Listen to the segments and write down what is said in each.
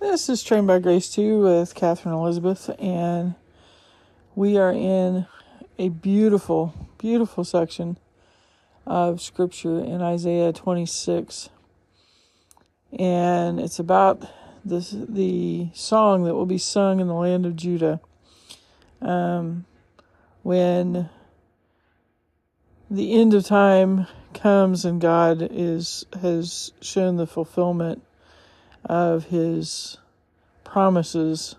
This is Trained by Grace 2 with Katherine Elizabeth, and we are in a beautiful, beautiful section of Scripture in Isaiah 26. And it's about this, the song that will be sung in the land of Judah um, when the end of time comes and God is has shown the fulfillment of his promises.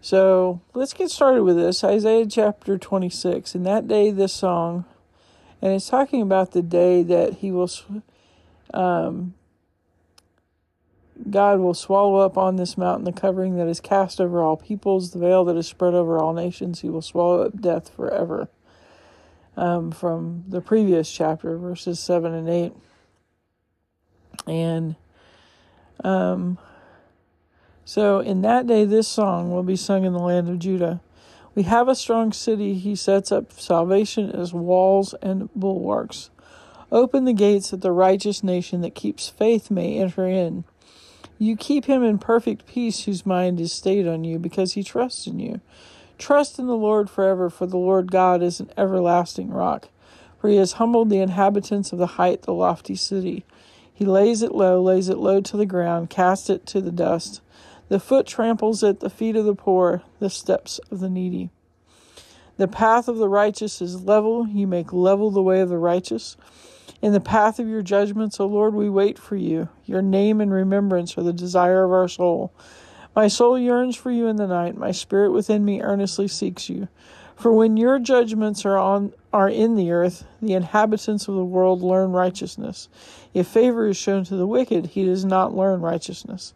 So let's get started with this. Isaiah chapter 26. In that day, this song, and it's talking about the day that he will, um, God will swallow up on this mountain the covering that is cast over all peoples, the veil that is spread over all nations. He will swallow up death forever. Um, from the previous chapter, verses 7 and 8. And um, so in that day, this song will be sung in the land of Judah. We have a strong city. He sets up salvation as walls and bulwarks. Open the gates that the righteous nation that keeps faith may enter in. You keep him in perfect peace whose mind is stayed on you because he trusts in you. Trust in the Lord forever, for the Lord God is an everlasting rock. For he has humbled the inhabitants of the height, the lofty city. He lays it low, lays it low to the ground, casts it to the dust. The foot tramples at the feet of the poor, the steps of the needy. The path of the righteous is level. You make level the way of the righteous. In the path of your judgments, O Lord, we wait for you. Your name and remembrance are the desire of our soul. My soul yearns for you in the night. My spirit within me earnestly seeks you. For when your judgments are on are in the earth, the inhabitants of the world learn righteousness. If favor is shown to the wicked, he does not learn righteousness.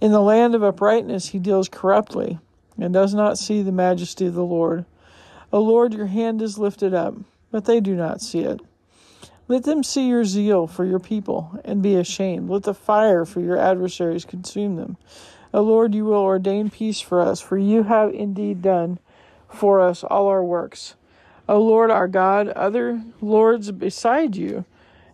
In the land of uprightness he deals corruptly, and does not see the majesty of the Lord. O Lord, your hand is lifted up, but they do not see it. Let them see your zeal for your people, and be ashamed. Let the fire for your adversaries consume them. O Lord, you will ordain peace for us, for you have indeed done for us all our works. O Lord our God, other lords beside you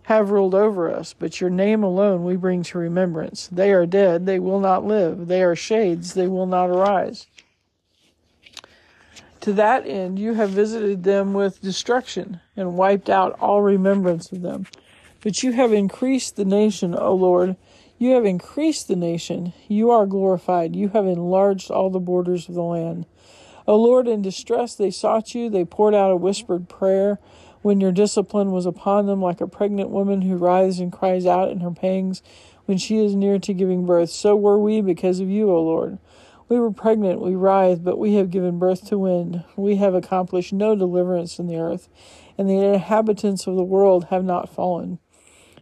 have ruled over us, but your name alone we bring to remembrance. They are dead, they will not live. They are shades, they will not arise. To that end you have visited them with destruction and wiped out all remembrance of them. But you have increased the nation, O Lord. You have increased the nation. You are glorified. You have enlarged all the borders of the land. O Lord, in distress they sought you. They poured out a whispered prayer when your discipline was upon them, like a pregnant woman who writhes and cries out in her pangs when she is near to giving birth. So were we because of you, O Lord. We were pregnant, we writhed, but we have given birth to wind. We have accomplished no deliverance in the earth, and the inhabitants of the world have not fallen.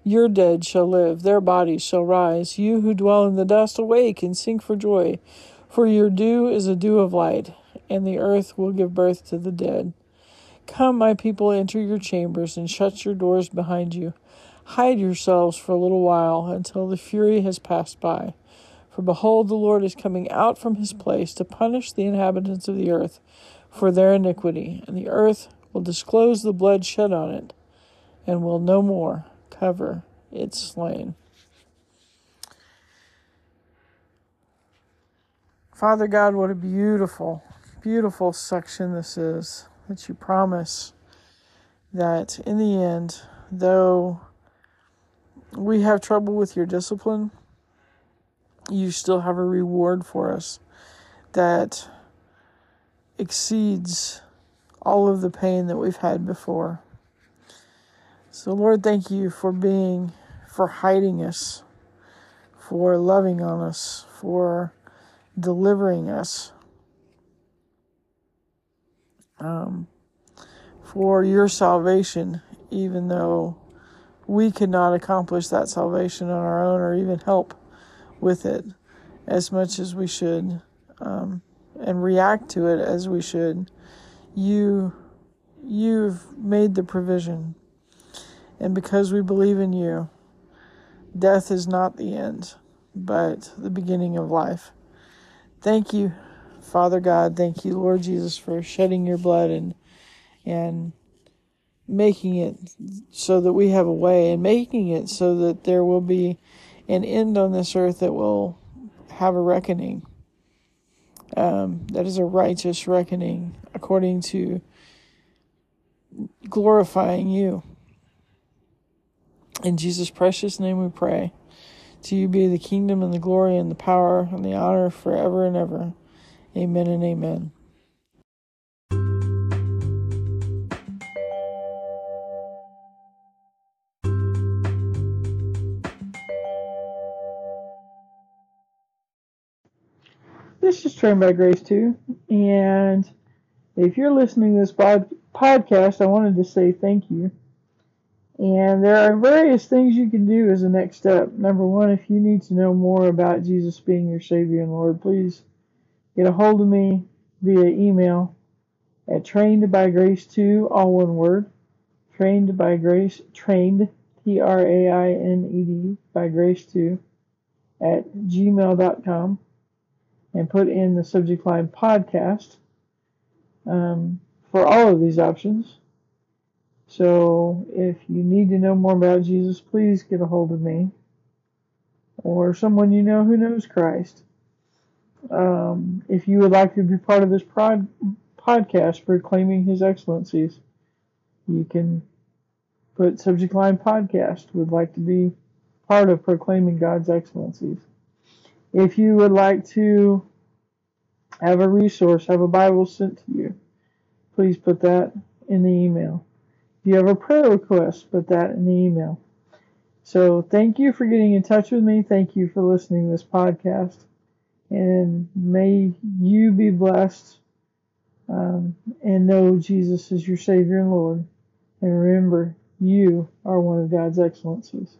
Your dead shall live, their bodies shall rise. You who dwell in the dust, awake and sing for joy. For your dew is a dew of light, and the earth will give birth to the dead. Come, my people, enter your chambers and shut your doors behind you. Hide yourselves for a little while until the fury has passed by. For behold, the Lord is coming out from his place to punish the inhabitants of the earth for their iniquity, and the earth will disclose the blood shed on it, and will no more cover its slain. Father God, what a beautiful, beautiful section this is that you promise that in the end, though we have trouble with your discipline, you still have a reward for us that exceeds all of the pain that we've had before. So, Lord, thank you for being, for hiding us, for loving on us, for delivering us um, for your salvation, even though we could not accomplish that salvation on our own or even help with it as much as we should um, and react to it as we should. You, you've made the provision. And because we believe in you, death is not the end, but the beginning of life. Thank you Father God, thank you, Lord Jesus, for shedding your blood and and making it so that we have a way and making it so that there will be an end on this earth that will have a reckoning. Um, that is a righteous reckoning according to glorifying you. In Jesus' precious name we pray. To you be the kingdom and the glory and the power and the honor forever and ever. Amen and amen. This is Trained by Grace too, and if you're listening to this pod- podcast, I wanted to say thank you. And there are various things you can do as a next step. Number one, if you need to know more about Jesus being your Savior and Lord, please get a hold of me via email at trained by grace 2, all one word, trained by grace, trained, T R A I N E D, by grace 2, at gmail.com, and put in the subject line podcast um, for all of these options. So if you need to know more about Jesus, please get a hold of me or someone you know who knows Christ. Um, if you would like to be part of this prod, podcast proclaiming his excellencies, you can put subject line podcast would like to be part of proclaiming God's excellencies. If you would like to have a resource, have a Bible sent to you, please put that in the email. If you have a prayer request, put that in the email. So thank you for getting in touch with me. Thank you for listening to this podcast. And may you be blessed um, and know Jesus is your Savior and Lord. And remember, you are one of God's excellencies.